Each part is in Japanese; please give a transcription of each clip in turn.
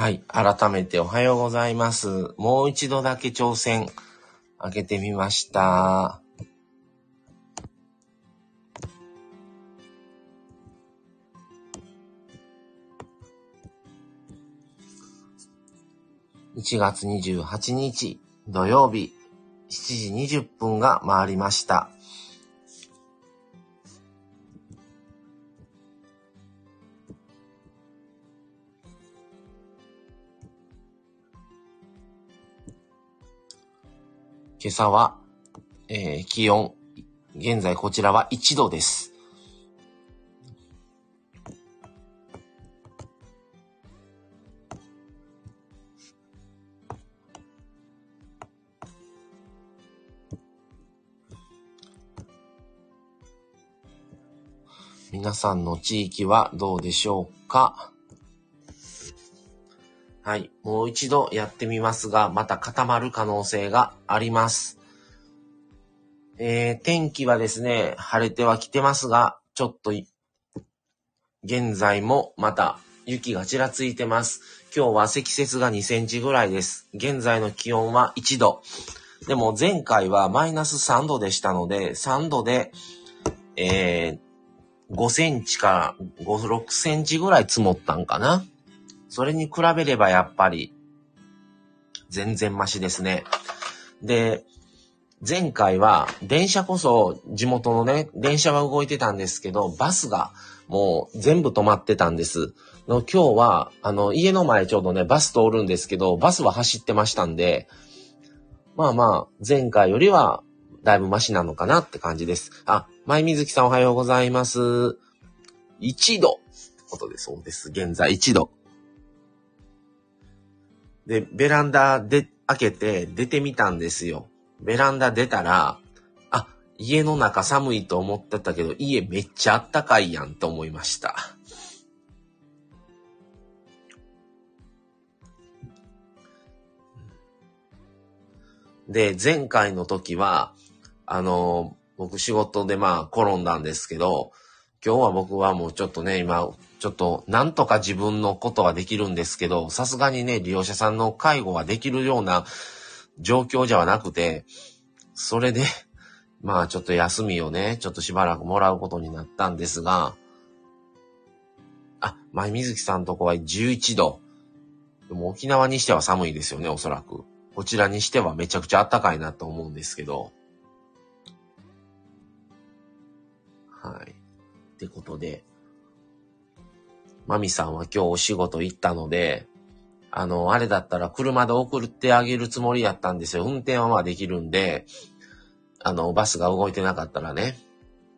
はい。改めておはようございます。もう一度だけ挑戦開けてみました。1月28日土曜日7時20分が回りました。今朝は、えー気温、現在こちらは1度です。皆さんの地域はどうでしょうか？はい。もう一度やってみますが、また固まる可能性があります。えー、天気はですね、晴れてはきてますが、ちょっと、現在もまた雪がちらついてます。今日は積雪が2センチぐらいです。現在の気温は1度。でも前回はマイナス3度でしたので、3度で、えー、5センチから5、6センチぐらい積もったんかな。それに比べればやっぱり、全然マシですね。で、前回は電車こそ地元のね、電車は動いてたんですけど、バスがもう全部止まってたんです。の今日は、あの、家の前ちょうどね、バス通るんですけど、バスは走ってましたんで、まあまあ、前回よりは、だいぶマシなのかなって感じです。あ、前水木さんおはようございます。1度。ことでそうです。現在1度。で、ベランダで開けて出てみたんですよ。ベランダ出たら、あ、家の中寒いと思ってたけど、家めっちゃあったかいやんと思いました。で、前回の時は、あの、僕仕事でまあ転んだんですけど、今日は僕はもうちょっとね、今、ちょっとなんとか自分のことはできるんですけど、さすがにね、利用者さんの介護はできるような状況じゃなくて、それで、まあちょっと休みをね、ちょっとしばらくもらうことになったんですが、あ、前水木さんのとこは11度。でも沖縄にしては寒いですよね、おそらく。こちらにしてはめちゃくちゃ暖かいなと思うんですけど。はい。ってことで、マミさんは今日お仕事行ったので、あの、あれだったら車で送ってあげるつもりやったんですよ。運転はまあできるんで、あの、バスが動いてなかったらね。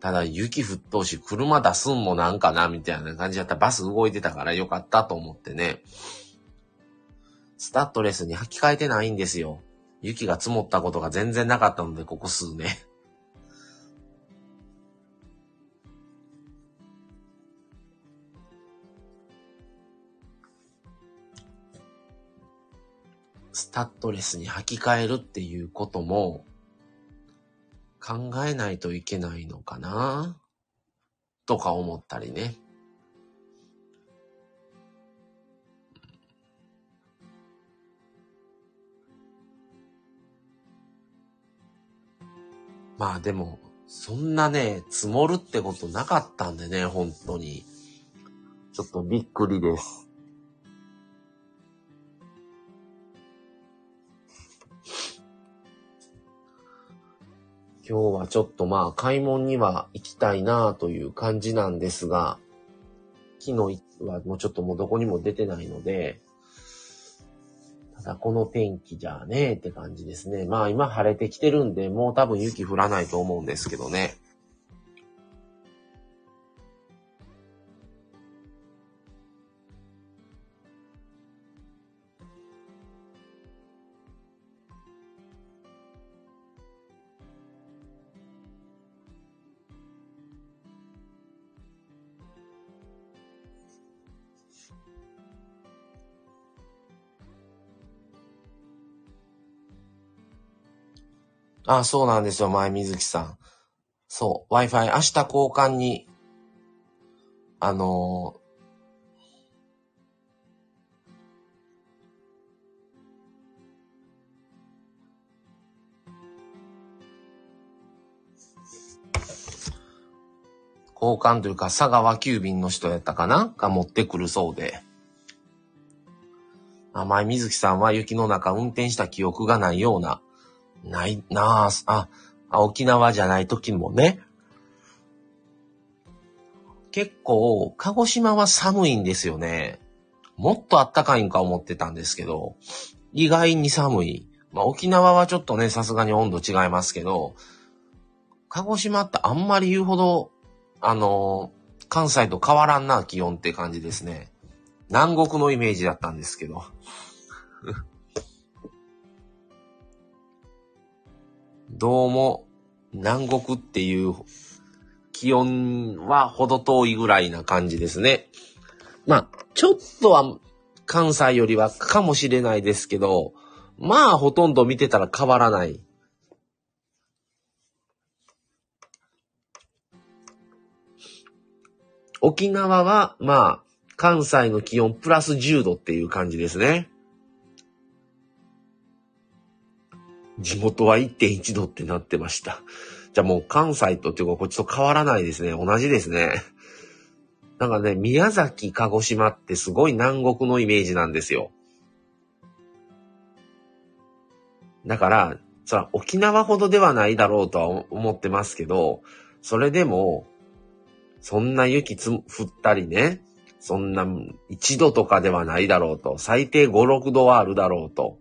ただ雪沸騰し、車出すんもなんかな、みたいな感じだったらバス動いてたからよかったと思ってね。スタッドレスに履き替えてないんですよ。雪が積もったことが全然なかったので、ここ数年。タッドレスに履き替えるっていうことも考えないといけないのかな？とか思ったりね。まあでも、そんなね、積もるってことなかったんでね、本当に。ちょっとびっくりです。今日はちょっとまあ買い物には行きたいなという感じなんですが、木の位置はもうちょっともうどこにも出てないので、ただこの天気じゃねえって感じですね。まあ今晴れてきてるんで、もう多分雪降らないと思うんですけどね。あ、そうなんですよ、前水木さん。そう、Wi-Fi 明日交換に、あのー、交換というか、佐川急便の人やったかな？が持ってくるそうで。あ、前水木さんは雪の中運転した記憶がないようなないなあ、あ、沖縄じゃない時もね。結構、鹿児島は寒いんですよね。もっと暖かいんか思ってたんですけど、意外に寒い。まあ沖縄はちょっとね、さすがに温度違いますけど、鹿児島ってあんまり言うほど、あの関西と変わらんな、気温って感じですね。南国のイメージだったんですけど。どうも、南国っていう気温は程遠いぐらいな感じですね。まあ、ちょっとは関西よりはかもしれないですけど、まあほとんど見てたら変わらない。沖縄は、まあ、関西の気温プラス10度っていう感じですね。地元は1.1度ってなってました。じゃあもう関西とっていうかこっちと変わらないですね。同じですね。なんかね、宮崎、鹿児島ってすごい南国のイメージなんですよ。だから、そら沖縄ほどではないだろうとは思ってますけど、それでも、そんな雪つ降ったりね、そんな1度とかではないだろうと、最低5、6度はあるだろうと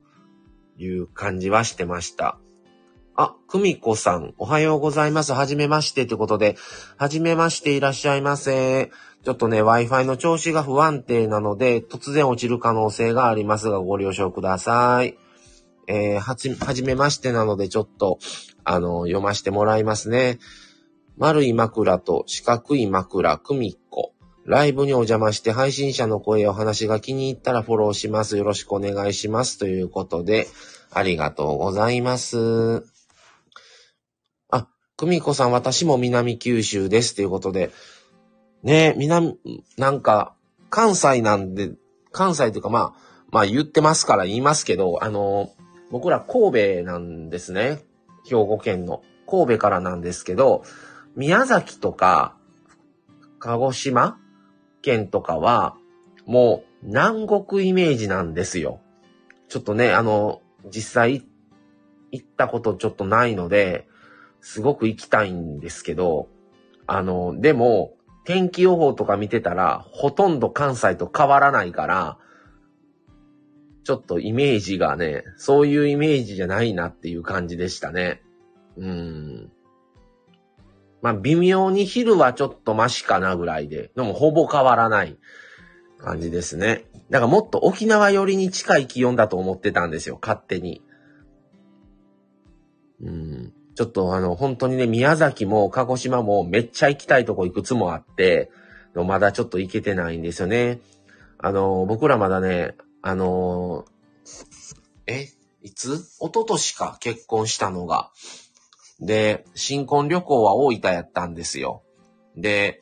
いう感じはしてました。あ、久美子さん、おはようございます。はじめましてということで、はじめましていらっしゃいませ。ちょっとね、Wi-Fi の調子が不安定なので、突然落ちる可能性がありますが、ご了承ください。えー、はじ、はじめましてなので、ちょっと、あの、読ませてもらいますね。丸い枕と四角い枕、久美子。ライブにお邪魔して配信者の声お話が気に入ったらフォローします。よろしくお願いします。ということで、ありがとうございます。あ、久美子さん、私も南九州です。ということで、ね南、なんか、関西なんで、関西というかまあ、まあ言ってますから言いますけど、あの、僕ら神戸なんですね。兵庫県の。神戸からなんですけど、宮崎とか、鹿児島県とかは、もう南国イメージなんですよ。ちょっとね、あの、実際行ったことちょっとないので、すごく行きたいんですけど、あの、でも、天気予報とか見てたら、ほとんど関西と変わらないから、ちょっとイメージがね、そういうイメージじゃないなっていう感じでしたね。うん。まあ、微妙に昼はちょっとマシかなぐらいで、でもほぼ変わらない感じですね。だからもっと沖縄寄りに近い気温だと思ってたんですよ、勝手に。うん。ちょっとあの、本当にね、宮崎も鹿児島もめっちゃ行きたいとこいくつもあって、まだちょっと行けてないんですよね。あの、僕らまだね、あの、え、いつ？一昨年か結婚したのが。で、新婚旅行は大分やったんですよ。で、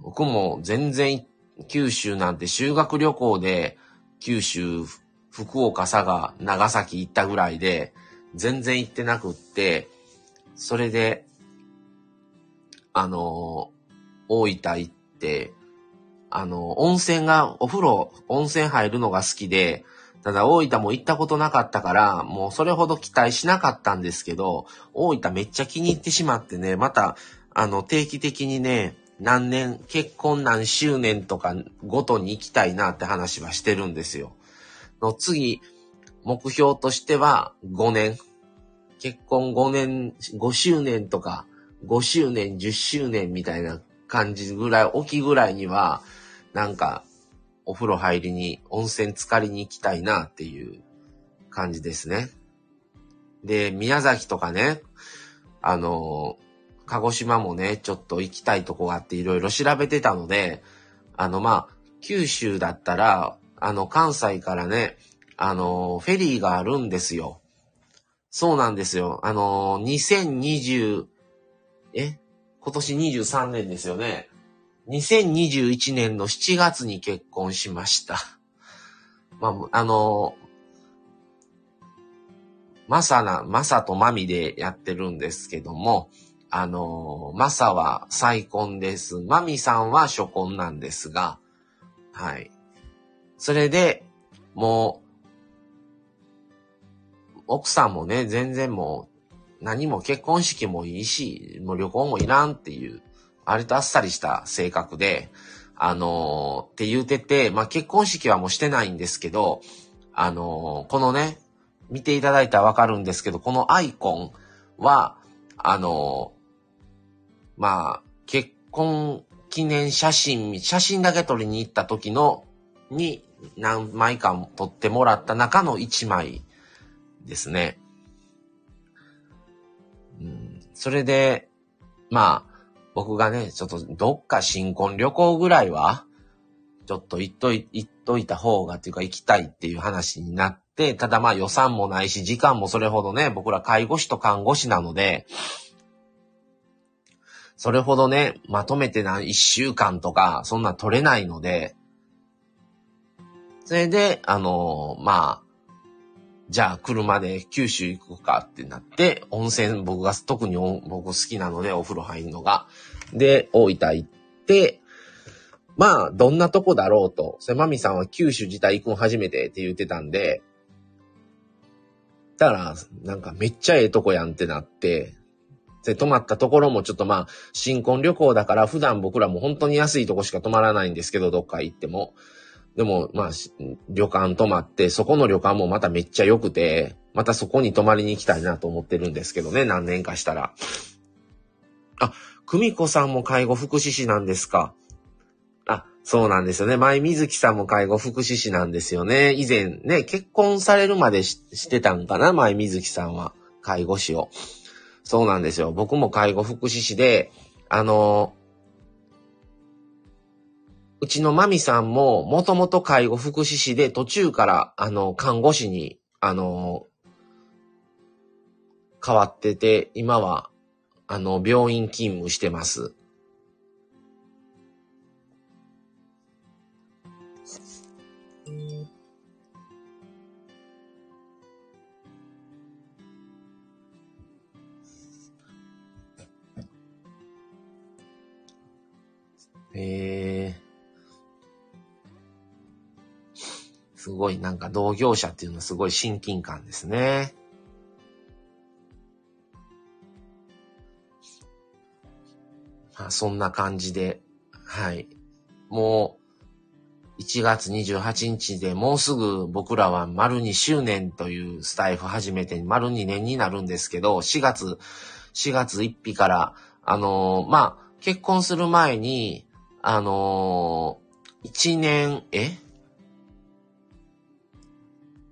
僕も全然九州なんて修学旅行で九州、福岡、佐賀、長崎行ったぐらいで全然行ってなくって、それで、あの、大分行って、あの、温泉が、お風呂、温泉入るのが好きで、ただ大分も行ったことなかったから、もうそれほど期待しなかったんですけど、大分めっちゃ気に入ってしまってね、また、あの、定期的にね、何年、結婚何周年とかごとに行きたいなって話はしてるんですよ。の次、目標としては5年。結婚5年、5周年とか、5周年、10周年みたいな感じぐらい、大きぐらいには、なんか、お風呂入りに、温泉浸かりに行きたいなっていう感じですね。で、宮崎とかね、あの、鹿児島もね、ちょっと行きたいとこがあっていろいろ調べてたので、あの、まあ、九州だったら、あの、関西からね、あの、フェリーがあるんですよ。そうなんですよ。あの、2020、え？今年23年ですよね。2021年の7月に結婚しました。まあ、あの、まさな、まさとまみでやってるんですけども、あの、マサは再婚です。マミさんは初婚なんですが、はい。それで、もう、奥さんもね、全然もう、何も結婚式もいいし、もう旅行もいらんっていう、割とあっさりした性格で、あのー、って言うてて、まあ結婚式はもうしてないんですけど、あのー、このね、見ていただいたらわかるんですけど、このアイコンは、あのー、まあ、結婚記念写真、写真だけ撮りに行った時の、に何枚か撮ってもらった中の1枚ですね。うん、それで、まあ、僕がね、ちょっとどっか新婚旅行ぐらいは、ちょっと行っとい、行っといた方がっていうか行きたいっていう話になって、ただまあ予算もないし、時間もそれほどね、僕ら介護士と看護師なので、それほどね、まとめてな、一週間とか、そんな取れないので、それで、あのー、まあ、じゃあ車で九州行くかってなって、温泉僕が特に僕好きなのでお風呂入るのが。で、大分行って、まあ、どんなとこだろうと。それ、まみさんは九州自体行くの初めてって言ってたんで、だから、なんかめっちゃええとこやんってなって、で、泊まったところもちょっとまあ、新婚旅行だから普段僕らも本当に安いとこしか泊まらないんですけど、どっか行っても。でも、まあ、旅館泊まって、そこの旅館もまためっちゃ良くて、またそこに泊まりに行きたいなと思ってるんですけどね、何年かしたら。あ、久美子さんも介護福祉士なんですか？あ、そうなんですよね。前水木さんも介護福祉士なんですよね。以前ね、結婚されるまでしてたんかな、前水木さんは。介護士を。そうなんですよ。僕も介護福祉士で、あの、うちのマミさんも、もともと介護福祉士で、途中から、あの、看護師に、あの、変わってて、今は、あの、病院勤務してます。えーすごいなんか同業者っていうのはすごい親近感ですね。そんな感じで、はい。もう、1月28日でもうすぐ僕らは丸2周年というスタイフ始めて丸2年になるんですけど、4月、4月1日から、あのー、まあ、結婚する前に、あのー、1年、え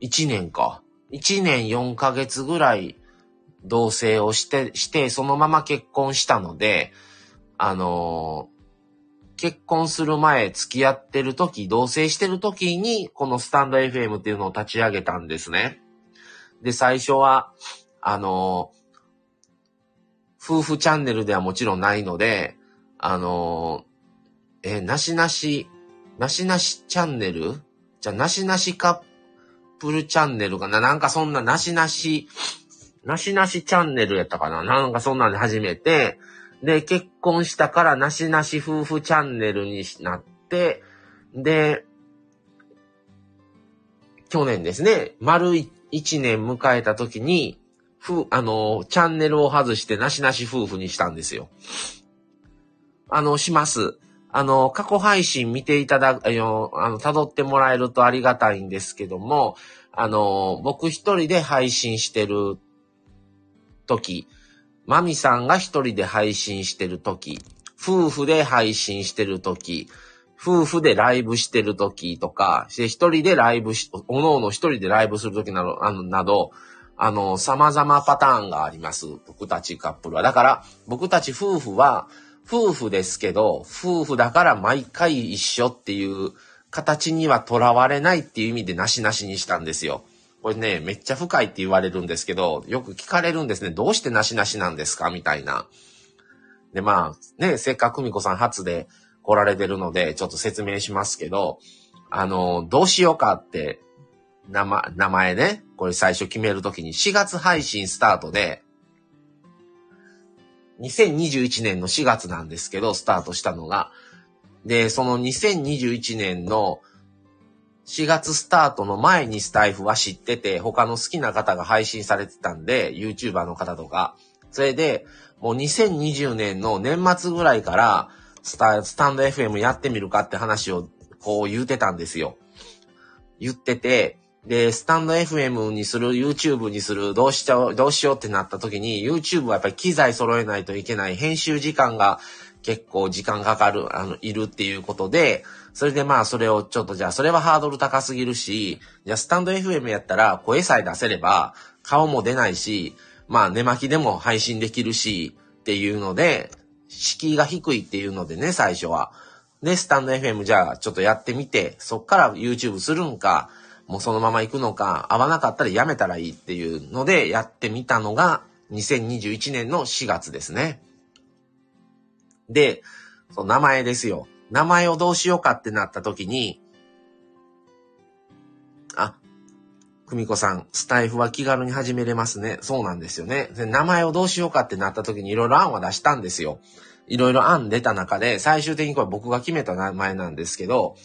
？1年か。1年4ヶ月ぐらい同棲をして、して、そのまま結婚したので、あのー、結婚する前、付き合ってる時、同棲してる時に、このスタンド FM っていうのを立ち上げたんですね。で、最初は、あのー、夫婦チャンネルではもちろんないので、あのー、え、なしなし、なしなしチャンネル？じゃ、なしなしカップルチャンネルかな？なんかそんななしなし、なしなしチャンネルやったかな？なんかそんなんで始めて、で、結婚したからなしなし夫婦チャンネルになって、で、去年ですね、丸一年迎えた時に、ふ、あの、チャンネルを外してなしなし夫婦にしたんですよ。あの、します。あの、過去配信見ていただく、あの、辿ってもらえるとありがたいんですけども、あの、僕一人で配信してる時、マミさんが一人で配信してる時、夫婦で配信してる時、夫婦でライブしてる時とか、一人でライブし、おのおの一人でライブする時など、あの、など、あの、様々パターンがあります。僕たちカップルは。だから、僕たち夫婦は、夫婦ですけど、夫婦だから毎回一緒っていう形にはとらわれないっていう意味でなしなしにしたんですよ。これね、めっちゃ深いって言われるんですけど、よく聞かれるんですね。どうしてなしなしなんですか？みたいな。で、まあ、ね、せっかくみこさん初で来られてるので、ちょっと説明しますけど、あの、どうしようかって、名前、名前ね、これ最初決めるときに4月配信スタートで、2021年の4月なんですけど、スタートしたのが。で、その2021年の4月スタートの前にスタイフは知ってて、他の好きな方が配信されてたんで、YouTuber の方とか。それで、もう2020年の年末ぐらいから、スタスタンド FM やってみるかって話をこう言うてたんですよ。言ってて、で、スタンド FM にする、YouTube にする、どうしよう、どうしようってなった時に、YouTube はやっぱり機材揃えないといけない、編集時間が結構時間かかる、あの、いるっていうことで、それでまあそれをちょっとじゃあそれはハードル高すぎるし、じゃあスタンド FM やったら声さえ出せれば顔も出ないし、まあ寝巻きでも配信できるしっていうので、敷居が低いっていうのでね、最初は。で、スタンド FM じゃあちょっとやってみて、そっから YouTube するんか、もうそのまま行くのか、合わなかったらやめたらいいっていうのでやってみたのが2021年の4月ですね。で、その名前ですよ。名前をどうしようかってなった時に、あ、久美子さん、スタイフは気軽に始めれますね。そうなんですよね。で名前をどうしようかってなった時にいろいろ案は出したんですよ。いろいろ案出た中で、最終的にこれ僕が決めた名前なんですけど、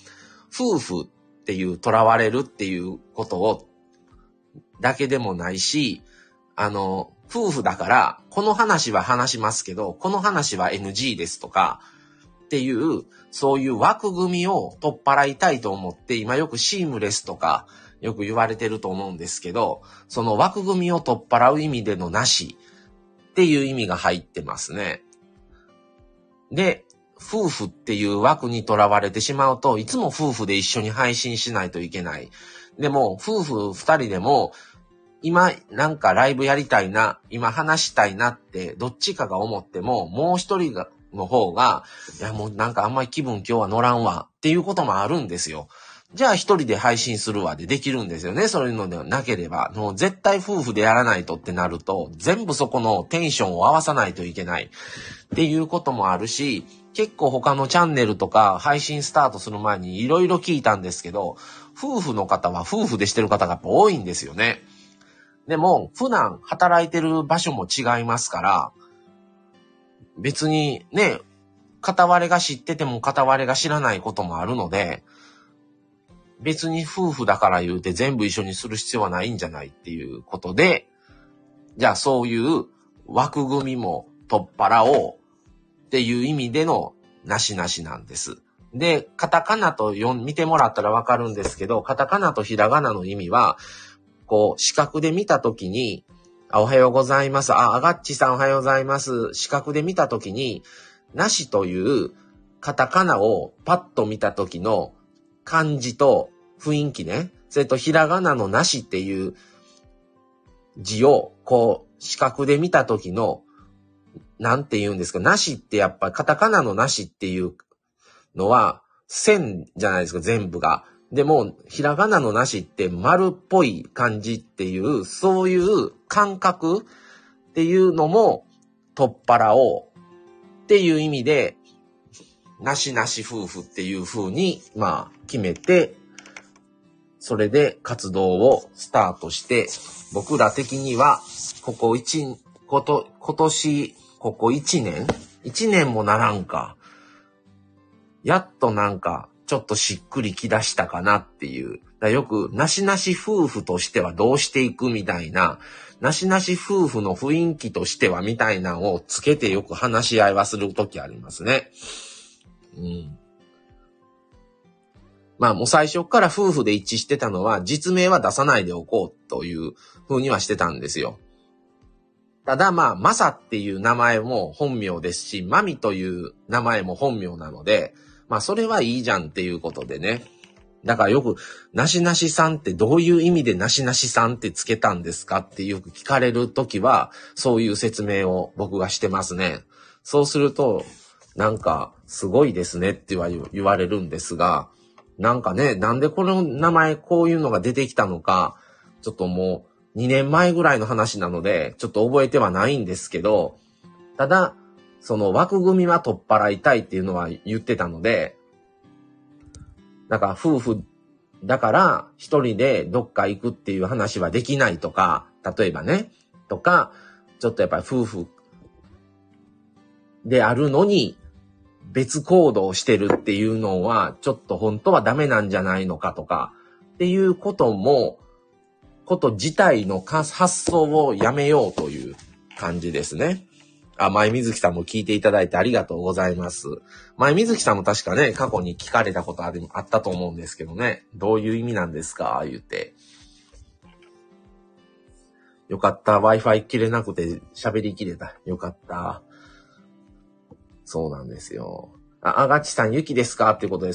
夫婦っていう、囚われるっていうことを、だけでもないし、あの、夫婦だから、この話は話しますけど、この話は NG ですとか、っていう、そういう枠組みを取っ払いたいと思って、今よくシームレスとか、よく言われてると思うんですけど、その枠組みを取っ払う意味でのなしっていう意味が入ってますね。で、夫婦っていう枠にとらわれてしまうと、いつも夫婦で一緒に配信しないといけない。でも、夫婦二人でも、今なんかライブやりたいな、今話したいなって、どっちかが思っても、もう一人が、の方が、いやもうなんかあんまり気分今日は乗らんわっていうこともあるんですよ。じゃあ一人で配信するわでできるんですよね。そういうのではなければ。もう絶対夫婦でやらないとってなると、全部そこのテンションを合わさないといけないっていうこともあるし、結構他のチャンネルとか配信スタートする前に色々聞いたんですけど、夫婦の方は夫婦でしてる方がやっぱ多いんですよね。でも、普段働いてる場所も違いますから、別にね、片割れが知ってても片割れが知らないこともあるので、別に夫婦だから言うて全部一緒にする必要はないんじゃないっていうことで、じゃあそういう枠組みも取っ払おうっていう意味でのなしなしなんです。で、カタカナと読見てもらったらわかるんですけど、カタカナとひらがなの意味は、こう、視覚で見たときに、あ、おはようございます。あ、あがっちさんおはようございます。視覚で見たときに、なしというカタカナをパッと見たときの感じと雰囲気ね。それとひらがなのなしっていう字を、こう、視覚で見たときの、なんて言うんですか、なしってやっぱカタカナのなしっていうのは、線じゃないですか、全部が。でも、ひらがなのなしって丸っぽい感じっていう、そういう感覚っていうのも取っ払おうっていう意味で、なしなし夫婦っていう風に、まあ、決めて、それで活動をスタートして、僕ら的には、ここ一、こと、今年、ここ一年？一年もならんか。やっとなんか、ちょっとしっくりきだしたかなっていう。だよく、なしなし夫婦としてはどうしていくみたいな、なしなし夫婦の雰囲気としてはみたいなのをつけてよく話し合いはするときありますね。うん。まあもう最初から夫婦で一致してたのは、実名は出さないでおこうという風にはしてたんですよ。ただまあ、マサっていう名前も本名ですし、マミという名前も本名なので、まあそれはいいじゃんっていうことでね。だからよく、なしなしさんってどういう意味でなしなしさんってつけたんですかってよく聞かれるときは、そういう説明を僕がしてますね。そうすると、なんか、すごいですねって言われるんですが、なんかね、なんでこの名前こういうのが出てきたのか、ちょっともう2年前ぐらいの話なので、ちょっと覚えてはないんですけど、ただ、その枠組みは取っ払いたいっていうのは言ってたので、だか夫婦だから一人でどっか行くっていう話はできないとか、例えばね、とか、ちょっとやっぱり夫婦であるのに、別行動してるっていうのは、ちょっと本当はダメなんじゃないのかとか、っていうことも、こと自体の発想をやめようという感じですね。あ、前水木さんも聞いていただいてありがとうございます。前水木さんも確かね、過去に聞かれたことありあったと思うんですけどね。どういう意味なんですか？言って。よかった。Wi-Fi 切れなくて喋り切れた。よかった。そうなんですよ。あ、あがちさん、ゆきですか？ってことで、